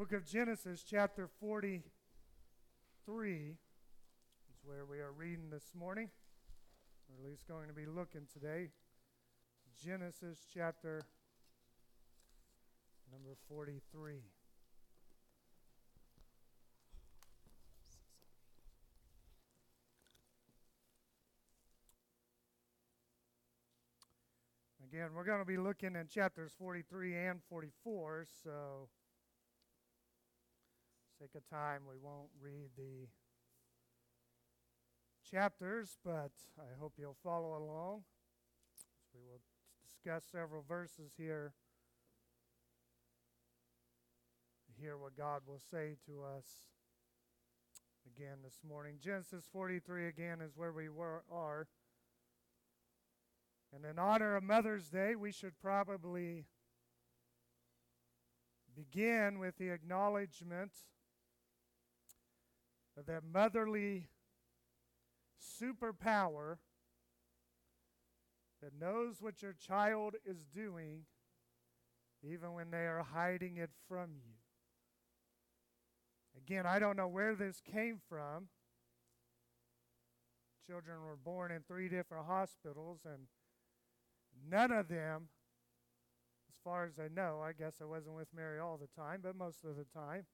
Book of Genesis, chapter 43, is where we are reading this morning, or at least going to be looking today. Genesis, chapter number 43. Again, we're going to be looking in chapters 43 and 44, so sake of time, we won't read the chapters, but I hope you'll follow along. We will discuss several verses here. Hear what God will say to us again this morning. Genesis 43 again is where we were, are. And in honor of Mother's Day, we should probably begin with the acknowledgement that motherly superpower that knows what your child is doing even when they are hiding it from you. Again, I don't know where this came from. Children were born in three different hospitals, and none of them, as far as I know, I guess I wasn't with Mary all the time, but most of the time,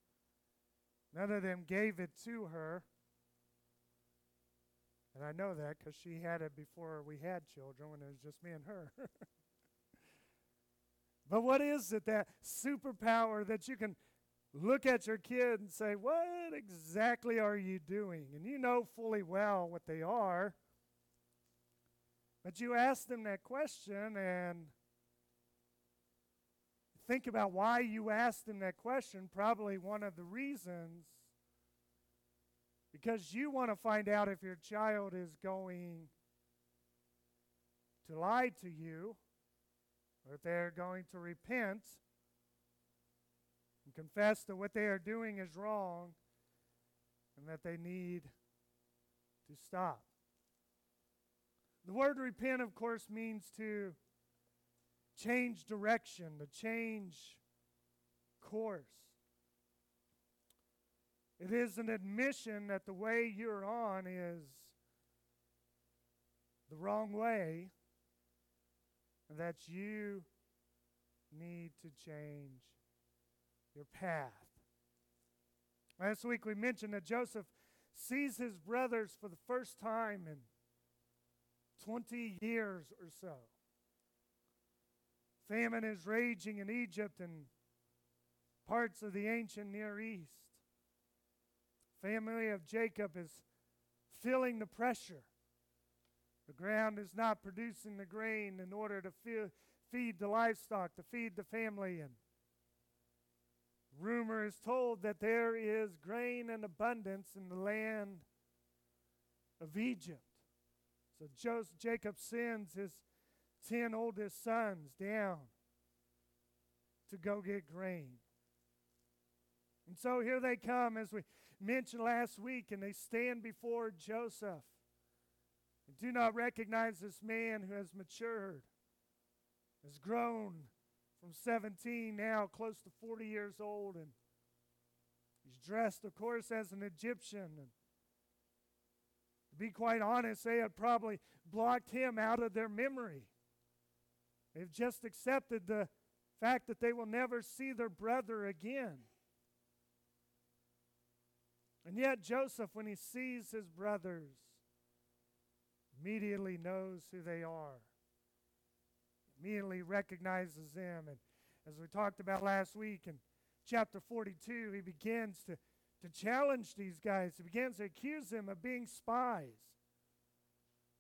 None of them gave it to her. And I know that because she had it before we had children when it was just me and her. but what is it, that superpower that you can look at your kid and say, What exactly are you doing? And you know fully well what they are. But you ask them that question and think about why you asked him that question, probably one of the reasons because you want to find out if your child is going to lie to you or if they're going to repent and confess that what they are doing is wrong and that they need to stop. The word repent, of course, means to change direction, to change course. It is an admission that the way you're on is the wrong way, and that you need to change your path. Last week we mentioned that Joseph sees his brothers for the first time in 20 years or so. Famine is raging in Egypt and parts of the ancient Near East. Family of Jacob is feeling the pressure. The ground is not producing the grain in order to feed the livestock, to feed the family. And rumor is told that there is grain in abundance in the land of Egypt. So Joseph, Jacob sends his ten oldest sons down to go get grain. And so here they come, as we mentioned last week, and they stand before Joseph and do not recognize this man who has matured, has grown from 17 now close to 40 years old, and he's dressed, of course, as an Egyptian. And to be quite honest, they had probably blocked him out of their memory. They've just accepted the fact that they will never see their brother again. And yet, Joseph, when he sees his brothers, immediately knows who they are, immediately recognizes them. And as we talked about last week in chapter 42, he begins to, to challenge these guys. He begins to accuse them of being spies,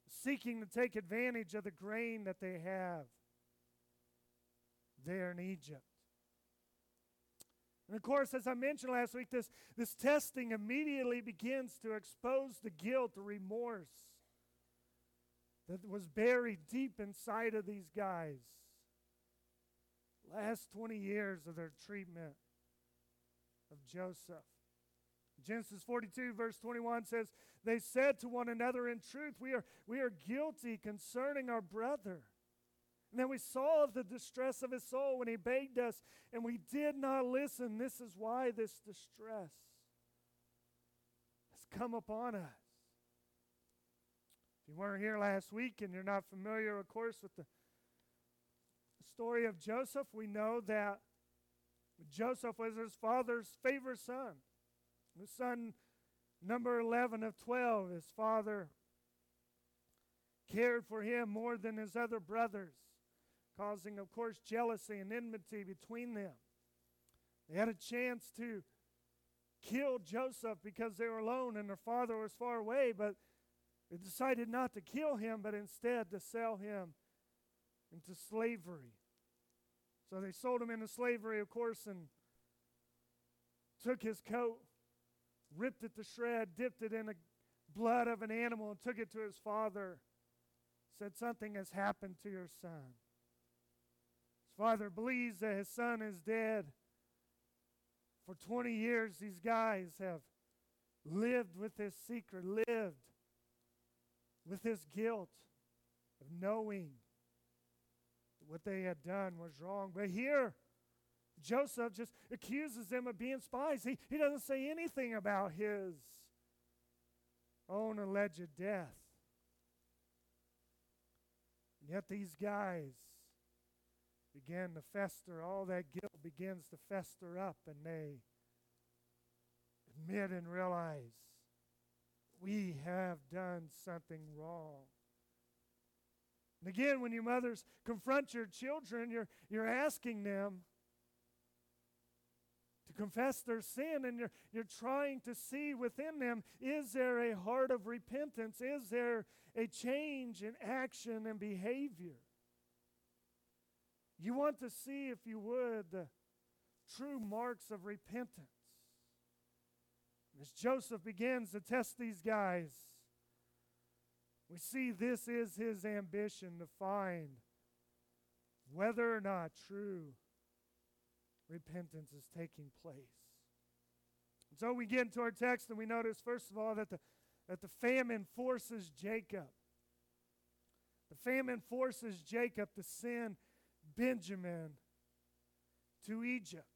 seeking to take advantage of the grain that they have there in Egypt. And of course, as I mentioned last week, this, this testing immediately begins to expose the guilt, the remorse that was buried deep inside of these guys. Last 20 years of their treatment of Joseph. Genesis 42, verse 21 says, They said to one another, In truth, we are, we are guilty concerning our brother. And then we saw the distress of his soul when he begged us, and we did not listen. This is why this distress has come upon us. If you weren't here last week and you're not familiar, of course, with the story of Joseph, we know that Joseph was his father's favorite son. The son number 11 of 12, his father cared for him more than his other brothers causing, of course, jealousy and enmity between them. They had a chance to kill Joseph because they were alone and their father was far away, but they decided not to kill him, but instead to sell him into slavery. So they sold him into slavery, of course, and took his coat, ripped it to shred, dipped it in the blood of an animal, and took it to his father. Said, Something has happened to your son father believes that his son is dead. For 20 years, these guys have lived with this secret, lived with this guilt of knowing what they had done was wrong. But here, Joseph just accuses them of being spies. He, he doesn't say anything about his own alleged death. And yet, these guys began to fester. All that guilt begins to fester up, and they admit and realize we have done something wrong. And again, when your mothers confront your children, you're, you're asking them to confess their sin, and you're, you're trying to see within them is there a heart of repentance? Is there a change in action and behavior? You want to see, if you would, the true marks of repentance. As Joseph begins to test these guys, we see this is his ambition to find whether or not true repentance is taking place. And so we get into our text and we notice, first of all, that the, that the famine forces Jacob. The famine forces Jacob to sin Benjamin to Egypt.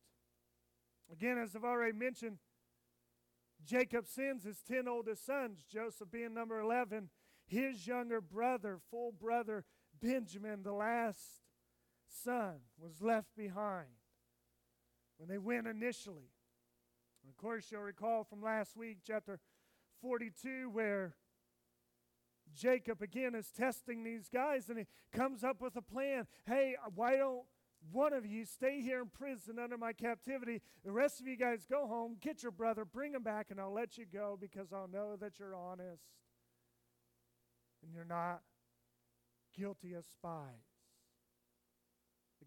Again, as I've already mentioned, Jacob sends his 10 oldest sons, Joseph being number 11, his younger brother, full brother Benjamin, the last son, was left behind when they went initially. And of course, you'll recall from last week, chapter 42, where Jacob again is testing these guys and he comes up with a plan. Hey, why don't one of you stay here in prison under my captivity? The rest of you guys go home, get your brother, bring him back, and I'll let you go because I'll know that you're honest and you're not guilty of spies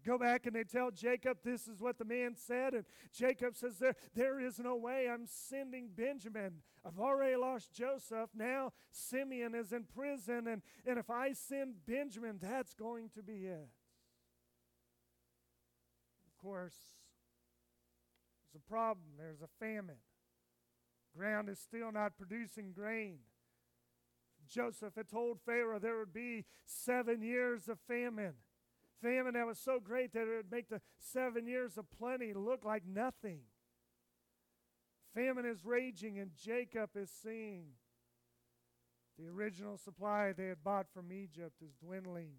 go back and they tell Jacob this is what the man said, and Jacob says, There, there is no way I'm sending Benjamin. I've already lost Joseph. Now Simeon is in prison, and, and if I send Benjamin, that's going to be it. Of course, there's a problem. There's a famine. Ground is still not producing grain. Joseph had told Pharaoh there would be seven years of famine famine that was so great that it would make the seven years of plenty look like nothing. Famine is raging, and Jacob is seeing the original supply they had bought from Egypt is dwindling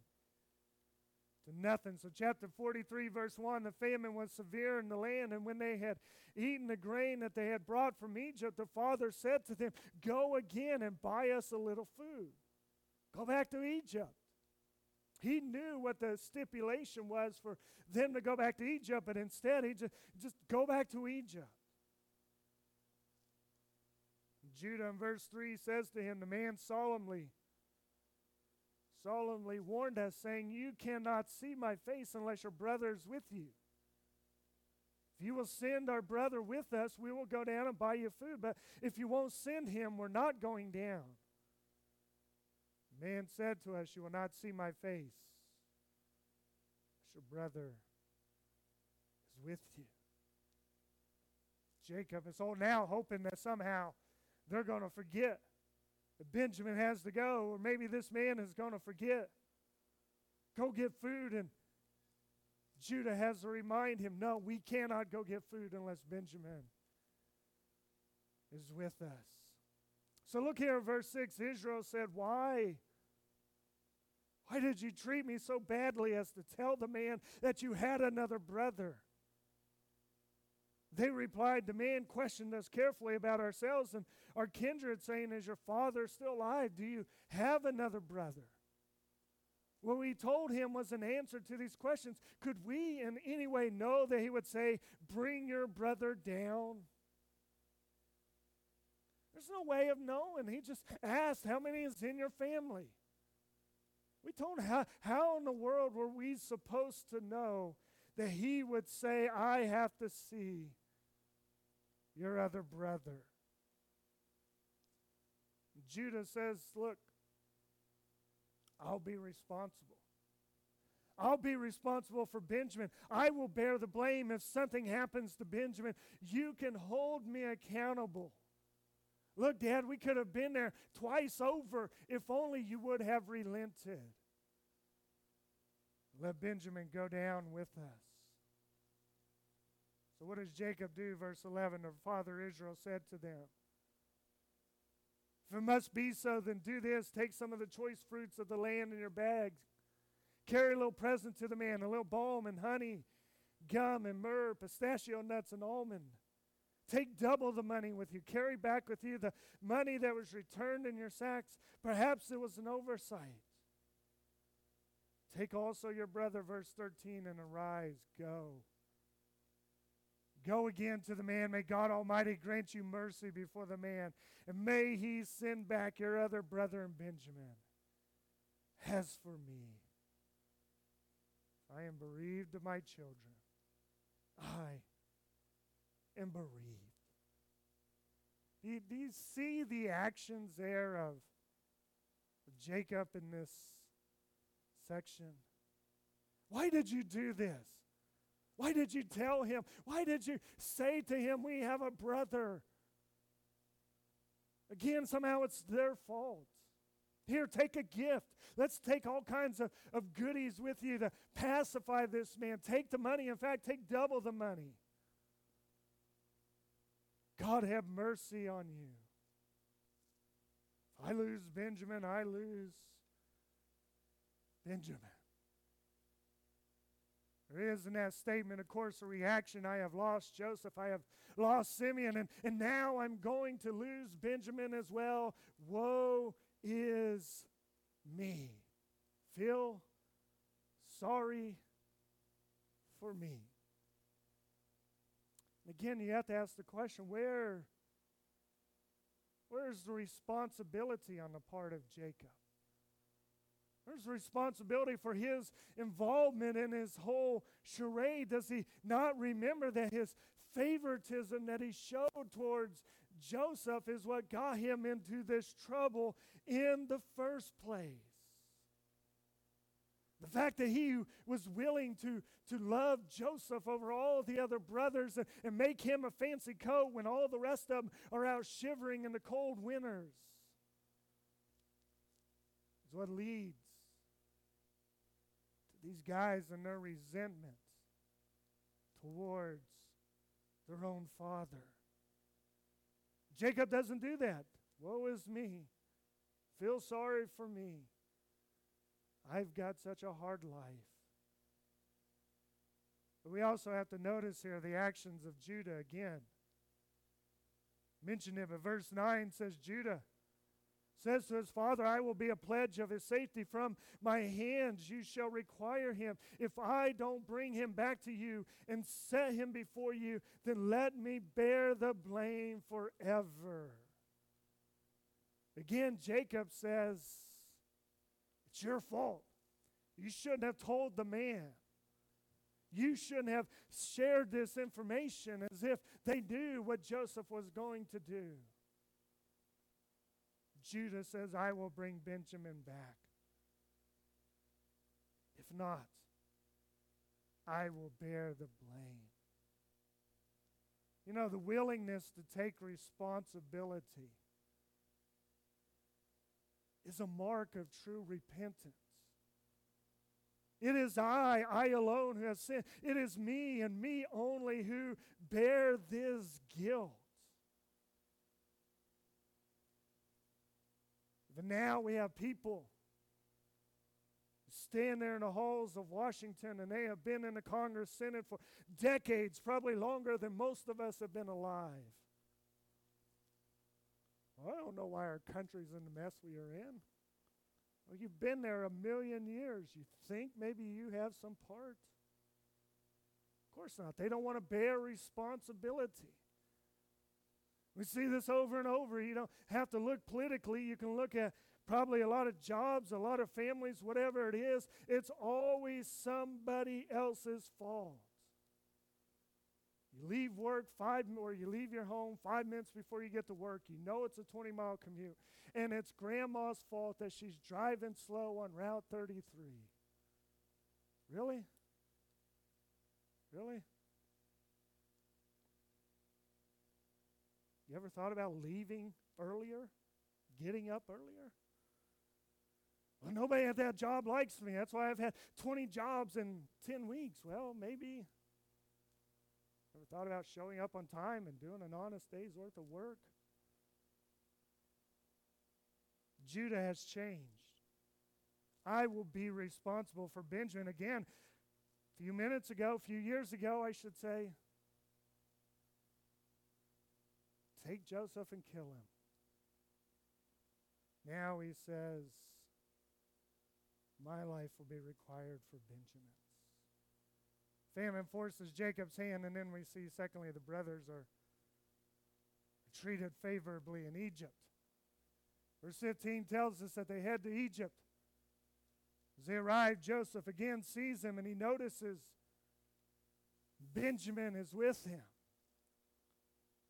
to nothing. So, chapter 43, verse 1 the famine was severe in the land, and when they had eaten the grain that they had brought from Egypt, the father said to them, Go again and buy us a little food. Go back to Egypt. He knew what the stipulation was for them to go back to Egypt, but instead he just, just go back to Egypt. Judah in verse 3 says to him, The man solemnly, solemnly warned us, saying, You cannot see my face unless your brother is with you. If you will send our brother with us, we will go down and buy you food. But if you won't send him, we're not going down. Man said to us, You will not see my face. Your brother is with you. Jacob is all now hoping that somehow they're going to forget that Benjamin has to go, or maybe this man is going to forget go get food. And Judah has to remind him, no, we cannot go get food unless Benjamin is with us. So look here, verse 6 Israel said, Why? Why did you treat me so badly as to tell the man that you had another brother? They replied, The man questioned us carefully about ourselves and our kindred, saying, Is your father still alive? Do you have another brother? What we told him was an answer to these questions. Could we in any way know that he would say, Bring your brother down? There's no way of knowing. He just asked, How many is in your family? We told how, how in the world were we supposed to know that he would say, I have to see your other brother? Judah says, Look, I'll be responsible. I'll be responsible for Benjamin. I will bear the blame if something happens to Benjamin. You can hold me accountable. Look, Dad, we could have been there twice over if only you would have relented. Let Benjamin go down with us. So, what does Jacob do? Verse 11 The father Israel said to them, If it must be so, then do this take some of the choice fruits of the land in your bags. Carry a little present to the man, a little balm and honey, gum and myrrh, pistachio nuts and almond. Take double the money with you. Carry back with you the money that was returned in your sacks. Perhaps it was an oversight. Take also your brother, verse 13, and arise, go. Go again to the man. May God Almighty grant you mercy before the man, and may he send back your other brother Benjamin. As for me, I am bereaved of my children. I am bereaved. Do you, see the actions there of Jacob in this section? Why did you do this? Why did you tell him? Why did you say to him, We have a brother? Again, somehow it's their fault. Here, take a gift. Let's take all kinds of, of goodies with you to pacify this man. Take the money. In fact, take double the money. God have mercy on you. I lose Benjamin, I lose Benjamin. There is in that statement, of course, a reaction. I have lost Joseph. I have lost Simeon. And, and now I'm going to lose Benjamin as well. Woe is me. Feel sorry for me. Again, you have to ask the question where, where's the responsibility on the part of Jacob? Where's the responsibility for his involvement in his whole charade? Does he not remember that his favoritism that he showed towards Joseph is what got him into this trouble in the first place? The fact that he was willing to, to love Joseph over all the other brothers and, and make him a fancy coat when all the rest of them are out shivering in the cold winters is what leads to these guys and their resentment towards their own father. Jacob doesn't do that. Woe is me. Feel sorry for me. I've got such a hard life. But we also have to notice here the actions of Judah again. Mentioned him, but verse 9 says, Judah says to his father, I will be a pledge of his safety from my hands. You shall require him. If I don't bring him back to you and set him before you, then let me bear the blame forever. Again, Jacob says, it's your fault. You shouldn't have told the man. You shouldn't have shared this information as if they knew what Joseph was going to do. Judah says, I will bring Benjamin back. If not, I will bear the blame. You know, the willingness to take responsibility is a mark of true repentance. It is I, I alone who have sinned. It is me and me only who bear this guilt. But now we have people stand there in the halls of Washington and they have been in the Congress Senate for decades, probably longer than most of us have been alive. Well, I don't know why our country's in the mess we are in. Well, you've been there a million years. You think maybe you have some part? Of course not. They don't want to bear responsibility. We see this over and over. You don't have to look politically. You can look at probably a lot of jobs, a lot of families, whatever it is. It's always somebody else's fault. You leave work five, or you leave your home five minutes before you get to work. You know it's a 20 mile commute. And it's grandma's fault that she's driving slow on Route 33. Really? Really? You ever thought about leaving earlier? Getting up earlier? Well, nobody at that job likes me. That's why I've had 20 jobs in 10 weeks. Well, maybe. Ever thought about showing up on time and doing an honest day's worth of work? Judah has changed. I will be responsible for Benjamin. Again, a few minutes ago, a few years ago, I should say, take Joseph and kill him. Now he says, my life will be required for Benjamin's. Famine forces Jacob's hand, and then we see, secondly, the brothers are treated favorably in Egypt. Verse 15 tells us that they head to Egypt. As they arrive, Joseph again sees him and he notices Benjamin is with him.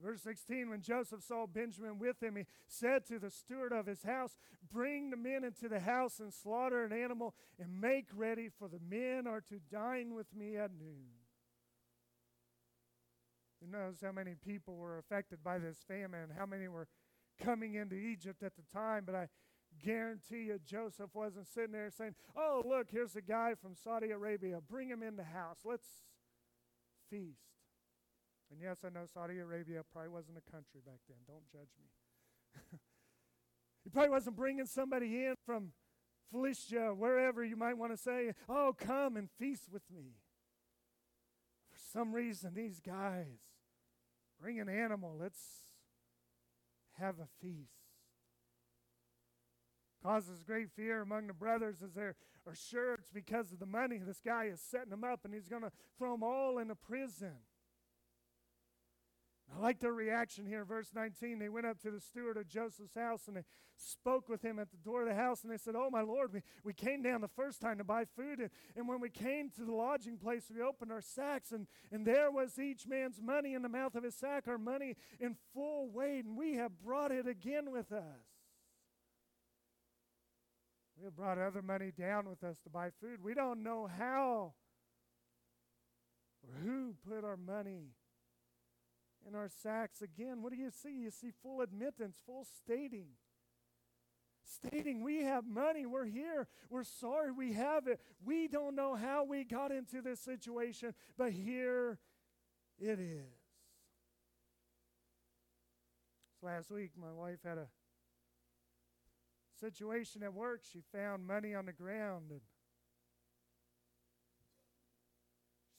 Verse 16 When Joseph saw Benjamin with him, he said to the steward of his house, Bring the men into the house and slaughter an animal and make ready, for the men are to dine with me at noon. Who knows how many people were affected by this famine, how many were coming into Egypt at the time, but I guarantee you Joseph wasn't sitting there saying, Oh, look, here's a guy from Saudi Arabia. Bring him in the house. Let's feast. And yes, I know Saudi Arabia probably wasn't a country back then. Don't judge me. he probably wasn't bringing somebody in from Philistia, wherever you might want to say, Oh, come and feast with me. For some reason, these guys bring an animal. Let's have a feast. Causes great fear among the brothers as they're sure it's because of the money. This guy is setting them up and he's going to throw them all into prison. I like their reaction here. Verse 19 they went up to the steward of Joseph's house and they spoke with him at the door of the house and they said, Oh, my Lord, we, we came down the first time to buy food. And, and when we came to the lodging place, we opened our sacks and, and there was each man's money in the mouth of his sack, our money in full weight, and we have brought it again with us. We have brought other money down with us to buy food. We don't know how or who put our money in our sacks again. What do you see? You see full admittance, full stating. Stating, we have money, we're here, we're sorry we have it. We don't know how we got into this situation, but here it is. last week, my wife had a situation at work. She found money on the ground and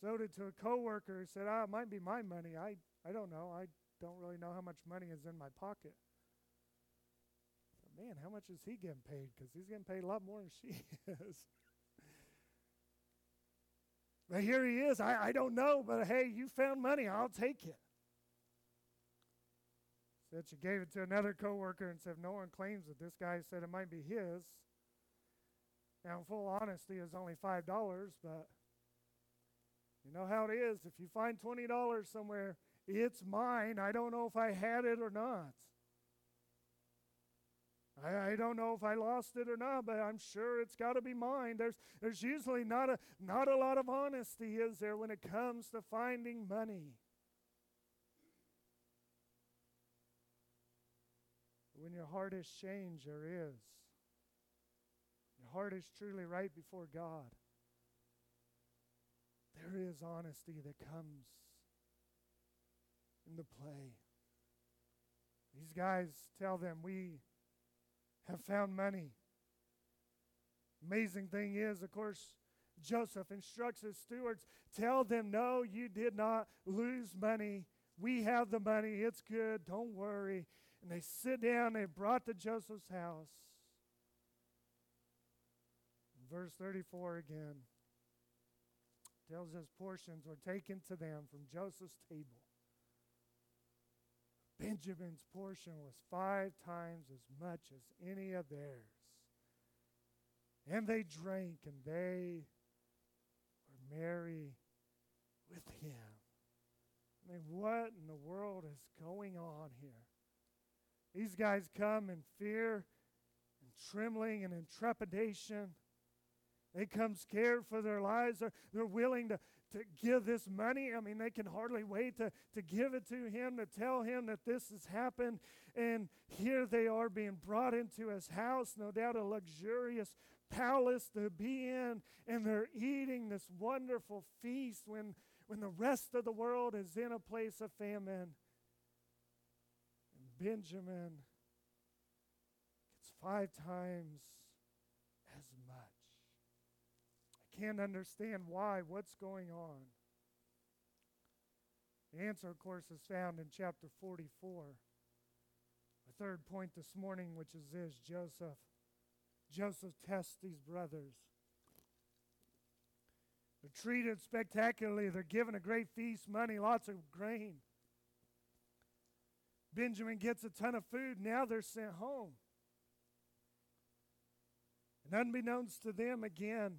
showed it to a coworker. He said, "Ah, it might be my money. I I don't know. I don't really know how much money is in my pocket. But man, how much is he getting paid? Because he's getting paid a lot more than she is. but here he is. I, I don't know, but hey, you found money. I'll take it. Said she gave it to another coworker and said, no one claims it, this guy said it might be his. Now, in full honesty, it's only $5, but you know how it is. If you find $20 somewhere, it's mine. I don't know if I had it or not. I, I don't know if I lost it or not, but I'm sure it's got to be mine. There's, there's usually not a, not a lot of honesty, is there, when it comes to finding money. When your heart is changed, there is. Your heart is truly right before God. There is honesty that comes into play. These guys tell them, We have found money. Amazing thing is, of course, Joseph instructs his stewards, Tell them, No, you did not lose money. We have the money. It's good. Don't worry. And they sit down. They brought to Joseph's house. Verse 34 again tells us portions were taken to them from Joseph's table. Benjamin's portion was five times as much as any of theirs. And they drank and they were merry with him. I mean, what in the world is going on here? These guys come in fear and trembling and in trepidation. They come scared for their lives. They're, they're willing to, to give this money. I mean, they can hardly wait to, to give it to him, to tell him that this has happened. And here they are being brought into his house, no doubt a luxurious palace to be in, and they're eating this wonderful feast when, when the rest of the world is in a place of famine. And Benjamin gets five times as much. I can't understand why, what's going on. The answer, of course, is found in chapter 44. A third point this morning, which is this Joseph Joseph tests these brothers. They're treated spectacularly. They're given a great feast, money, lots of grain. Benjamin gets a ton of food. Now they're sent home. And unbeknownst to them, again,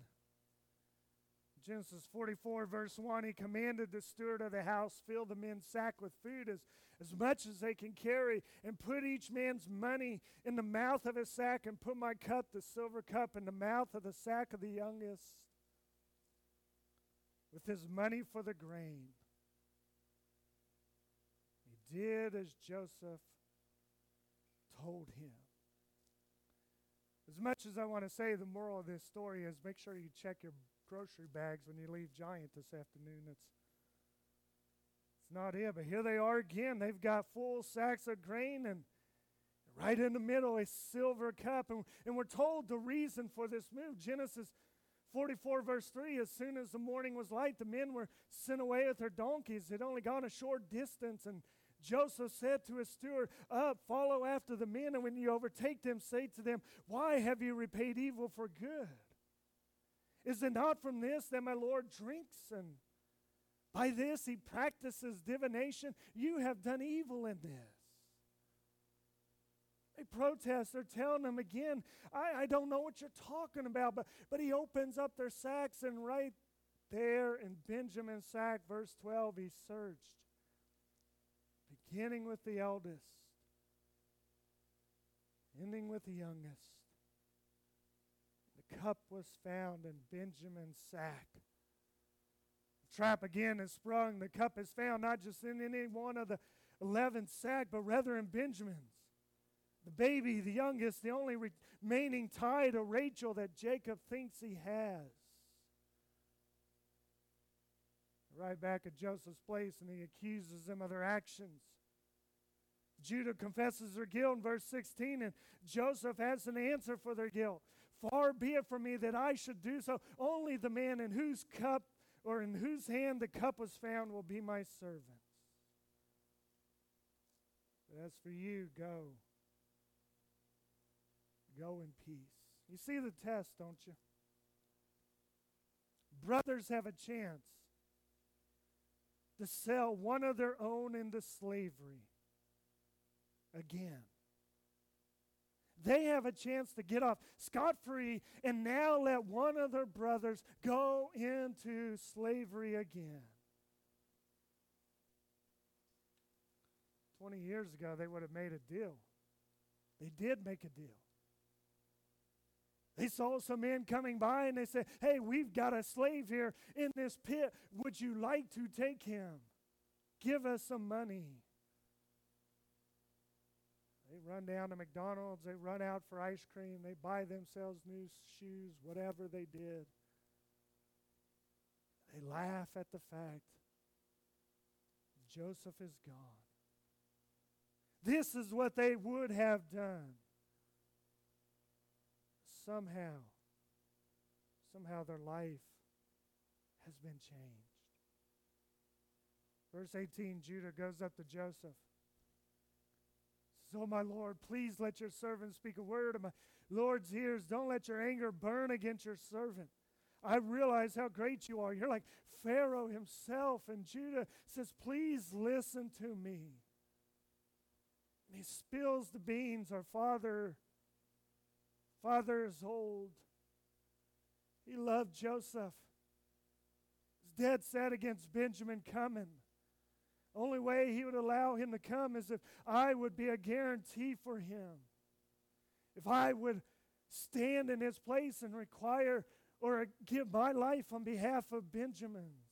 Genesis 44, verse 1, he commanded the steward of the house, fill the men's sack with food as, as much as they can carry, and put each man's money in the mouth of his sack, and put my cup, the silver cup, in the mouth of the sack of the youngest, with his money for the grain. He did as Joseph told him. As much as I want to say, the moral of this story is make sure you check your grocery bags when you leave Giant this afternoon. It's, it's not it. But here they are again. They've got full sacks of grain and right in the middle a silver cup. And, and we're told the reason for this move. Genesis 44, verse 3 As soon as the morning was light, the men were sent away with their donkeys. They'd only gone a short distance. And Joseph said to his steward, Up, follow after the men, and when you overtake them, say to them, Why have you repaid evil for good? Is it not from this that my Lord drinks? And by this he practices divination. You have done evil in this. They protest. They're telling him again, I, I don't know what you're talking about. But, but he opens up their sacks, and right there in Benjamin's sack, verse 12, he searched, beginning with the eldest, ending with the youngest cup was found in Benjamin's sack. The trap again is sprung. The cup is found not just in any one of the 11 sack, but rather in Benjamin's. The baby, the youngest, the only remaining tie to Rachel that Jacob thinks he has. Right back at Joseph's place, and he accuses them of their actions. Judah confesses their guilt in verse 16, and Joseph has an answer for their guilt. Far be it from me that I should do so. Only the man in whose cup or in whose hand the cup was found will be my servant. But as for you, go. Go in peace. You see the test, don't you? Brothers have a chance to sell one of their own into slavery again. They have a chance to get off scot free and now let one of their brothers go into slavery again. 20 years ago, they would have made a deal. They did make a deal. They saw some men coming by and they said, Hey, we've got a slave here in this pit. Would you like to take him? Give us some money. They run down to McDonald's, they run out for ice cream, they buy themselves new shoes, whatever they did. They laugh at the fact Joseph is gone. This is what they would have done. Somehow, somehow their life has been changed. Verse 18 Judah goes up to Joseph. So, my Lord, please let your servant speak a word of my Lord's ears. Don't let your anger burn against your servant. I realize how great you are. You're like Pharaoh himself. And Judah says, Please listen to me. And he spills the beans. Our father, father is old. He loved Joseph. He's dead set against Benjamin coming. Only way he would allow him to come is if I would be a guarantee for him. If I would stand in his place and require or give my life on behalf of Benjamin's.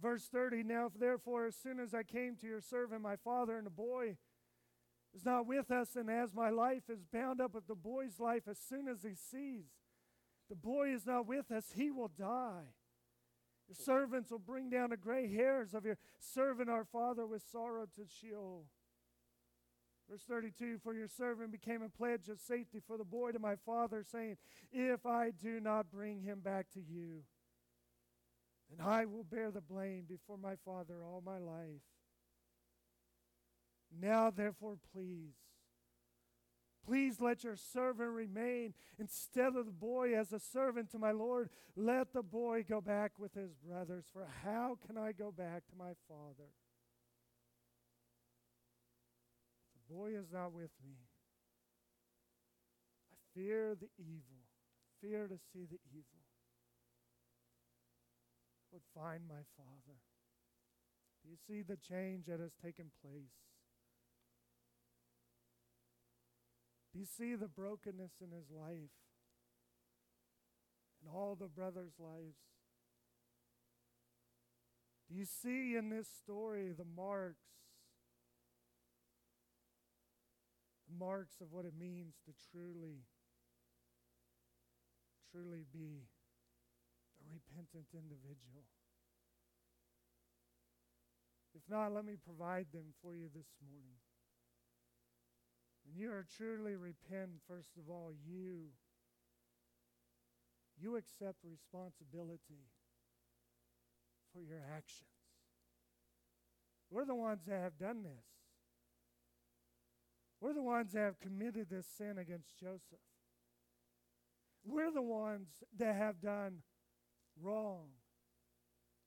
Verse 30 Now, therefore, as soon as I came to your servant, my father and the boy is not with us, and as my life is bound up with the boy's life, as soon as he sees the boy is not with us, he will die. Your servants will bring down the gray hairs of your servant, our father, with sorrow to Sheol. Verse 32 For your servant became a pledge of safety for the boy to my father, saying, If I do not bring him back to you, then I will bear the blame before my father all my life. Now, therefore, please, please let your servant remain instead of the boy as a servant to my Lord. Let the boy go back with his brothers, for how can I go back to my father? The boy is not with me. I fear the evil, fear to see the evil. Would find my father. Do you see the change that has taken place? Do you see the brokenness in his life and all the brothers' lives? Do you see in this story the marks The marks of what it means to truly, truly be a repentant individual. If not, let me provide them for you this morning. When you are truly repent, first of all, you you accept responsibility for your actions. We're the ones that have done this. We're the ones that have committed this sin against Joseph. We're the ones that have done wrong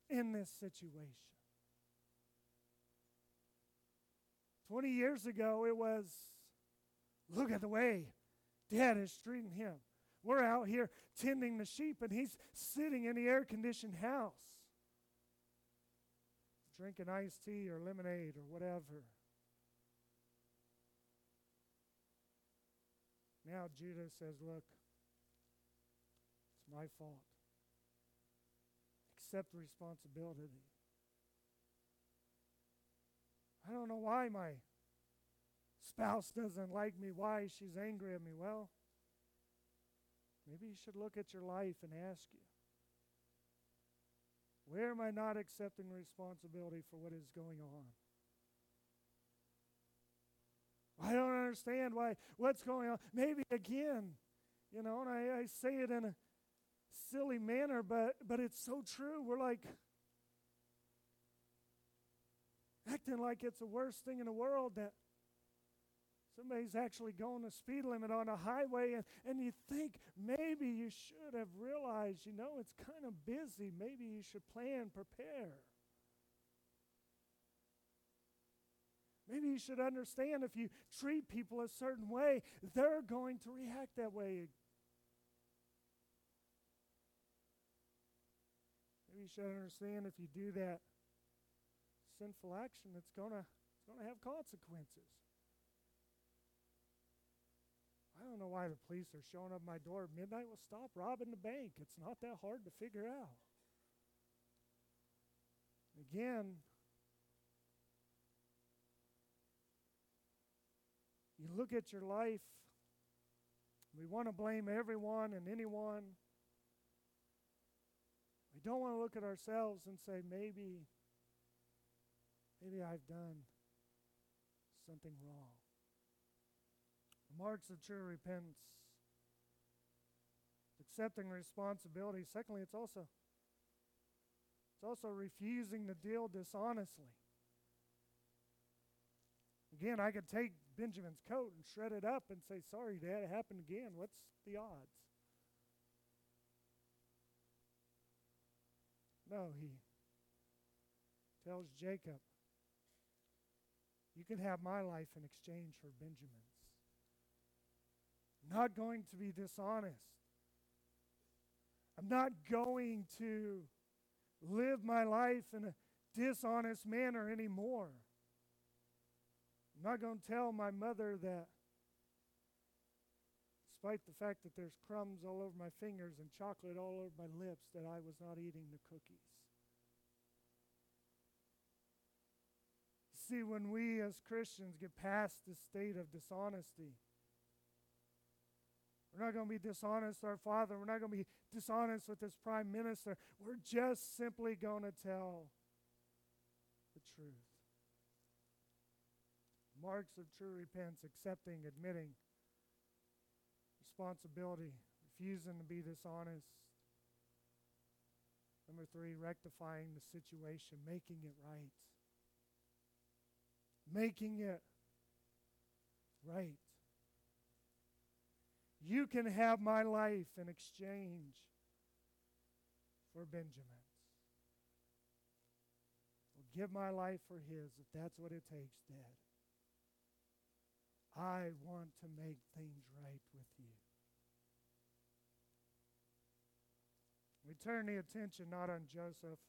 in this situation. 20 years ago, it was look at the way dad is treating him. We're out here tending the sheep, and he's sitting in the air conditioned house drinking iced tea or lemonade or whatever. Now Judah says, Look, it's my fault. Accept responsibility. I don't know why my spouse doesn't like me, why she's angry at me. Well, maybe you should look at your life and ask you where am I not accepting responsibility for what is going on? I don't understand why, what's going on. Maybe again, you know, and I, I say it in a silly manner, but, but it's so true. We're like acting like it's the worst thing in the world that somebody's actually going the speed limit on a highway and, and you think maybe you should have realized, you know, it's kind of busy. Maybe you should plan, prepare. Maybe you should understand if you treat people a certain way, they're going to react that way. Maybe you should understand if you do that sinful action, it's gonna it's gonna have consequences. I don't know why the police are showing up my door at midnight. Well, stop robbing the bank. It's not that hard to figure out. Again, You look at your life, we want to blame everyone and anyone. We don't want to look at ourselves and say, maybe, maybe I've done something wrong. The marks of true repentance. Accepting responsibility. Secondly, it's also it's also refusing to deal dishonestly. Again, I could take Benjamin's coat and shred it up and say, Sorry, Dad, it happened again. What's the odds? No, he tells Jacob, You can have my life in exchange for Benjamin's. Not going to be dishonest. I'm not going to live my life in a dishonest manner anymore. I'm not going to tell my mother that, despite the fact that there's crumbs all over my fingers and chocolate all over my lips, that I was not eating the cookies. See, when we as Christians get past this state of dishonesty, we're not going to be dishonest with our Father. We're not going to be dishonest with this Prime Minister. We're just simply going to tell the truth. Marks of true repentance accepting, admitting responsibility, refusing to be dishonest. Number three, rectifying the situation, making it right. Making it right. You can have my life in exchange for Benjamin's. Well, give my life for his if that's what it takes, Dad. I want to make things right with you. We turn the attention not on Joseph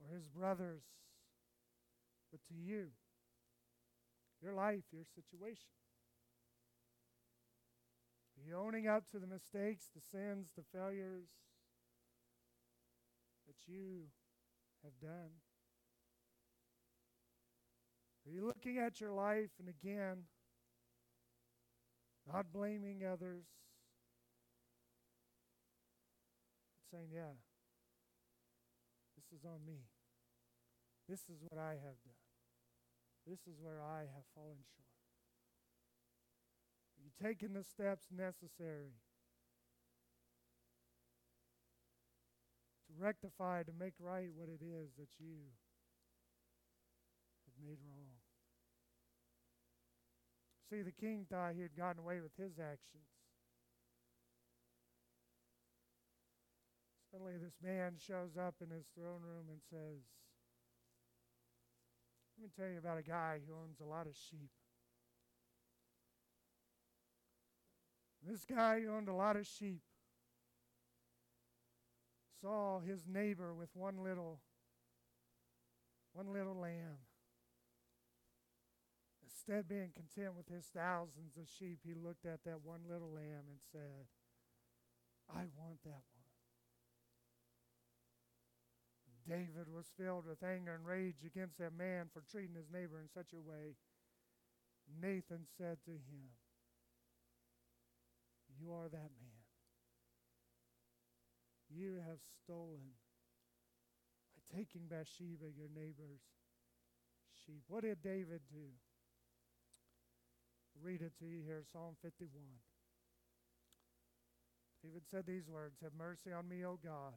or his brothers, but to you, your life, your situation. Owning up to the mistakes, the sins, the failures that you have done? Are you looking at your life and again, not blaming others, but saying, yeah, this is on me. This is what I have done. This is where I have fallen short. Taking the steps necessary to rectify, to make right what it is that you have made wrong? See, the king thought he had gotten away with his actions. Suddenly, this man shows up in his throne room and says, Let me tell you about a guy who owns a lot of sheep. This guy owned a lot of sheep saw his neighbor with one little one little lamb Instead, of being content with his thousands of sheep, he looked at that one little lamb and said, I want that one. David was filled with anger and rage against that man for treating his neighbor in such a way. Nathan said to him, You are that man. You have stolen by taking Bathsheba, your neighbor's sheep. What did David do? read it to you here Psalm 51. David said these words Have mercy on me, O God.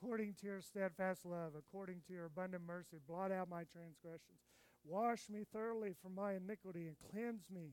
According to your steadfast love, according to your abundant mercy, blot out my transgressions. Wash me thoroughly from my iniquity and cleanse me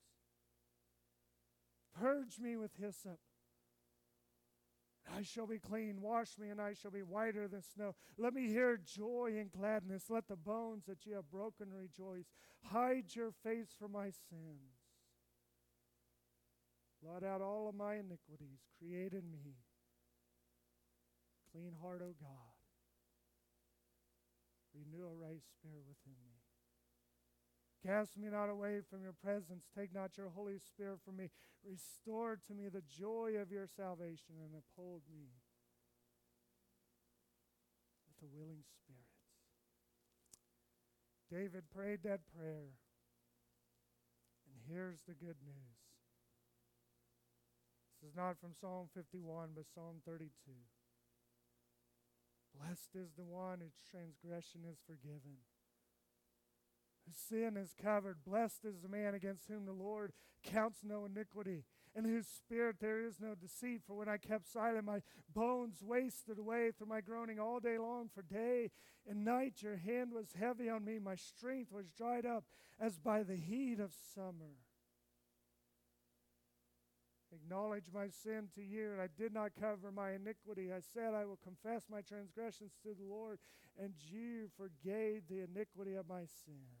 Purge me with hyssop I shall be clean. Wash me, and I shall be whiter than snow. Let me hear joy and gladness. Let the bones that you have broken rejoice. Hide your face from my sins. Blot out all of my iniquities. Create in me clean heart, O God. Renew a right spirit within me. Cast me not away from your presence. Take not your Holy Spirit from me. Restore to me the joy of your salvation and uphold me with a willing spirit. David prayed that prayer. And here's the good news. This is not from Psalm 51, but Psalm 32. Blessed is the one whose transgression is forgiven, sin is covered. Blessed is the man against whom the Lord counts no iniquity, in whose spirit there is no deceit. For when I kept silent, my bones wasted away through my groaning all day long. For day and night your hand was heavy on me, my strength was dried up as by the heat of summer. Acknowledge my sin to you, and I did not cover my iniquity. I said, I will confess my transgressions to the Lord, and you forgave the iniquity of my sin.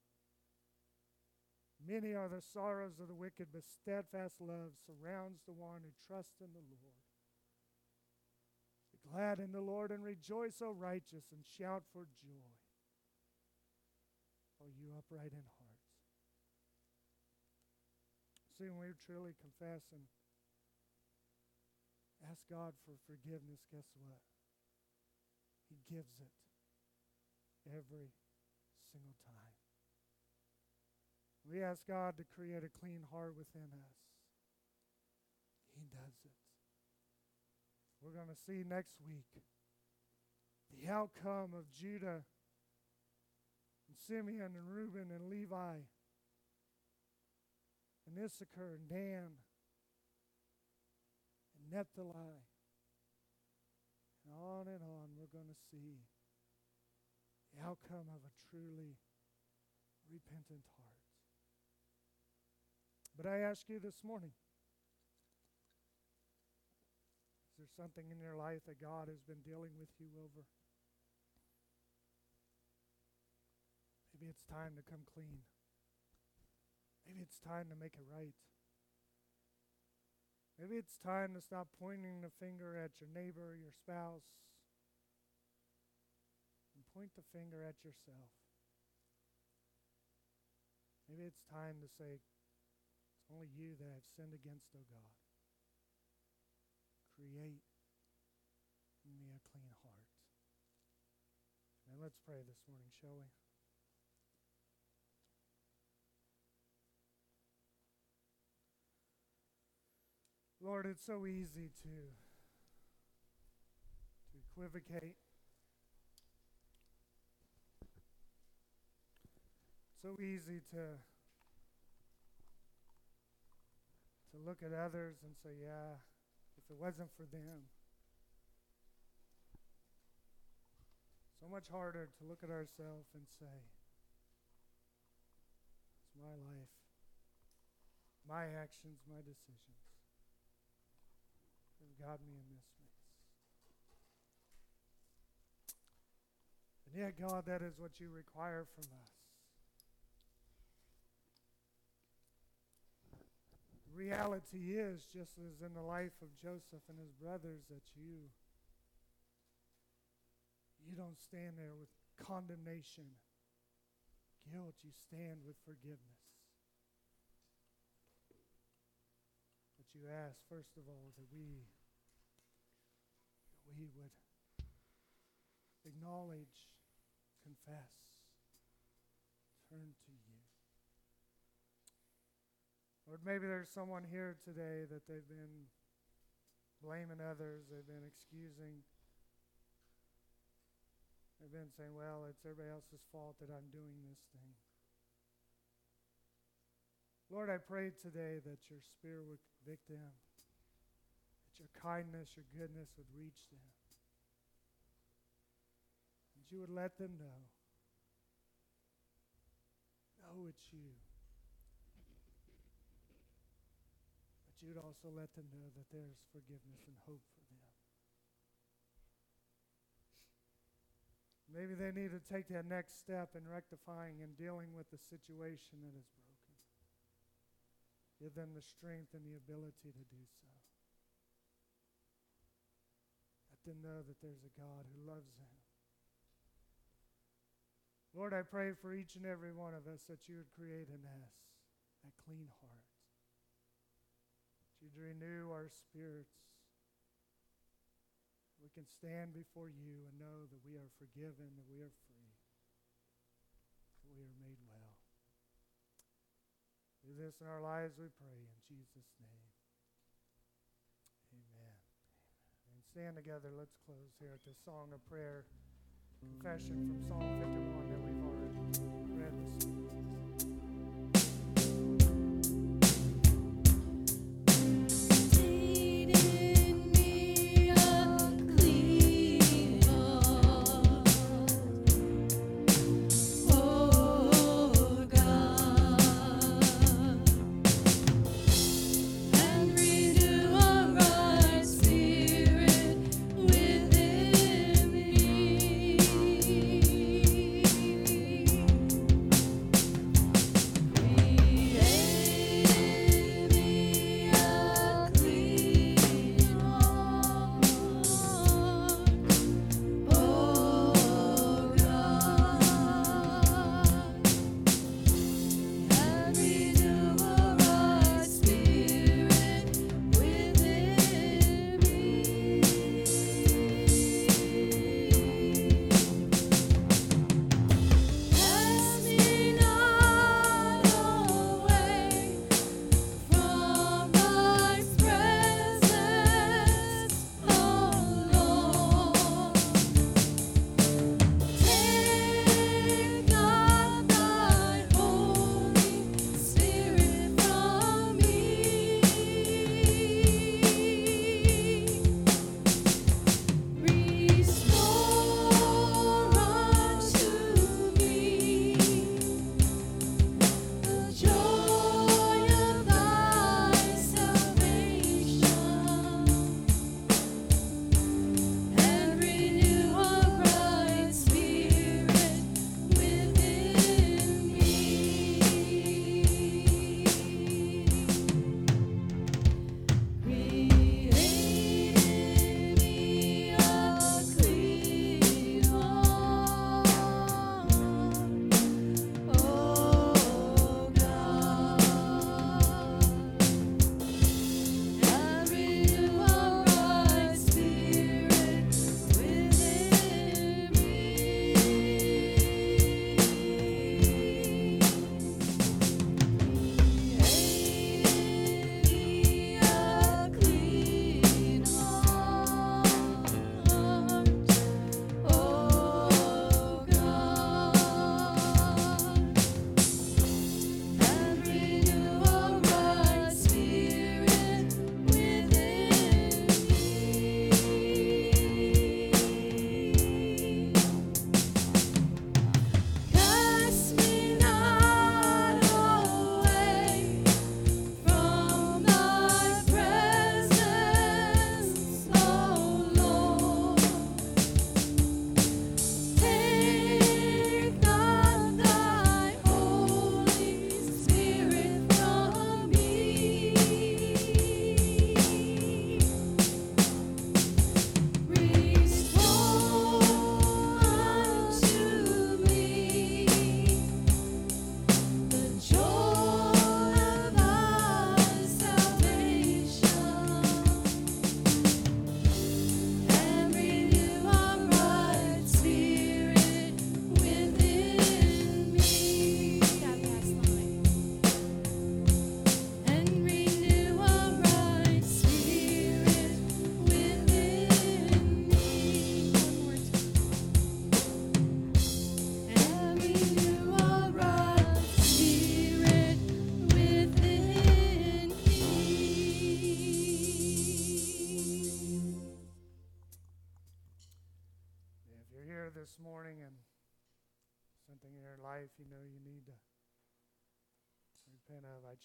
Many are the sorrows of the wicked, but steadfast love surrounds the one who trusts in the Lord. Be glad in the Lord and rejoice, O righteous, and shout for joy, O you upright in heart. See, when we truly confess and ask God for forgiveness, guess what? He gives it every single time. We ask God to create a clean heart within us. He does it. We're going to see next week the outcome of Judah and Simeon and Reuben and Levi and Issachar and Dan and Naphtali. And on and on, we're going to see the outcome of a truly repentant heart. But I ask you this morning is there something in your life that God has been dealing with you over? Maybe it's time to come clean. Maybe it's time to make it right. Maybe it's time to stop pointing the finger at your neighbor, your spouse, and point the finger at yourself. Maybe it's time to say, only you that I have sinned against, O God. Create in me a clean heart. And let's pray this morning, shall we? Lord, it's so easy to to equivocate. So easy to to look at others and say, yeah, if it wasn't for them. So much harder to look at ourselves and say, it's my life, my actions, my decisions have got me in this mess. And yet, God, that is what you require from us. Reality is, just as in the life of Joseph and his brothers, that you you don't stand there with condemnation, guilt. You stand with forgiveness. But you ask, first of all, that we that we would acknowledge, confess, turn to you. Lord, maybe there's someone here today that they've been blaming others, they've been excusing. They've been saying, well, it's everybody else's fault that I'm doing this thing. Lord, I pray today that your Spirit would convict them, that your kindness, your goodness would reach them. That you would let them know. Know it's you. You'd also let them know that there's forgiveness and hope for them. Maybe they need to take that next step in rectifying and dealing with the situation that is broken. Give them the strength and the ability to do so. Let them know that there's a God who loves them. Lord, I pray for each and every one of us that you would create in us that clean heart. You'd renew our spirits we can stand before you and know that we are forgiven, that we are free, that we are made well. Do this in our lives, we pray, in Jesus' name. Amen. And stand together. Let's close here at this song of prayer, confession from Psalm 51 that we've already read this morning.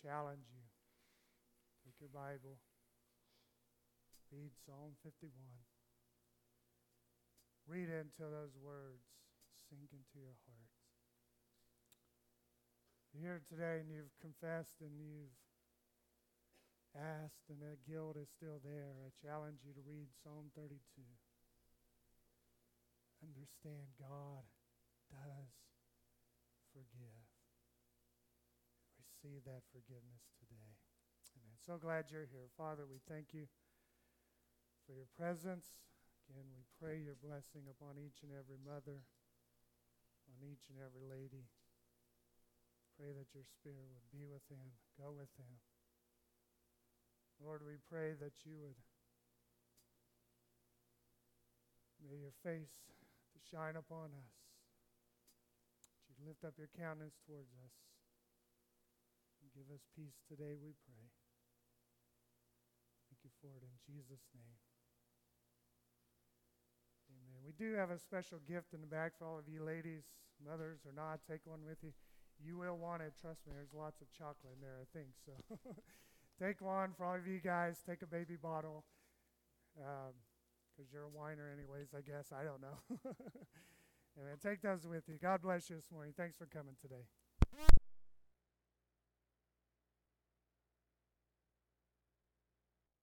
Challenge you. Take your Bible, read Psalm 51. Read until those words sink into your heart. You're here today and you've confessed and you've asked and that guilt is still there, I challenge you to read Psalm 32. Understand God does forgive. Receive that forgiveness today. Amen. So glad you're here. Father, we thank you for your presence. Again, we pray your blessing upon each and every mother, on each and every lady. Pray that your spirit would be with them, go with them. Lord, we pray that you would may your face to shine upon us. That you lift up your countenance towards us. Give us peace today, we pray. Thank you for it in Jesus' name. Amen. We do have a special gift in the back for all of you ladies, mothers or not. Take one with you. You will want it. Trust me, there's lots of chocolate in there, I think. So Take one for all of you guys. Take a baby bottle. Because um, you're a whiner, anyways, I guess. I don't know. and take those with you. God bless you this morning. Thanks for coming today.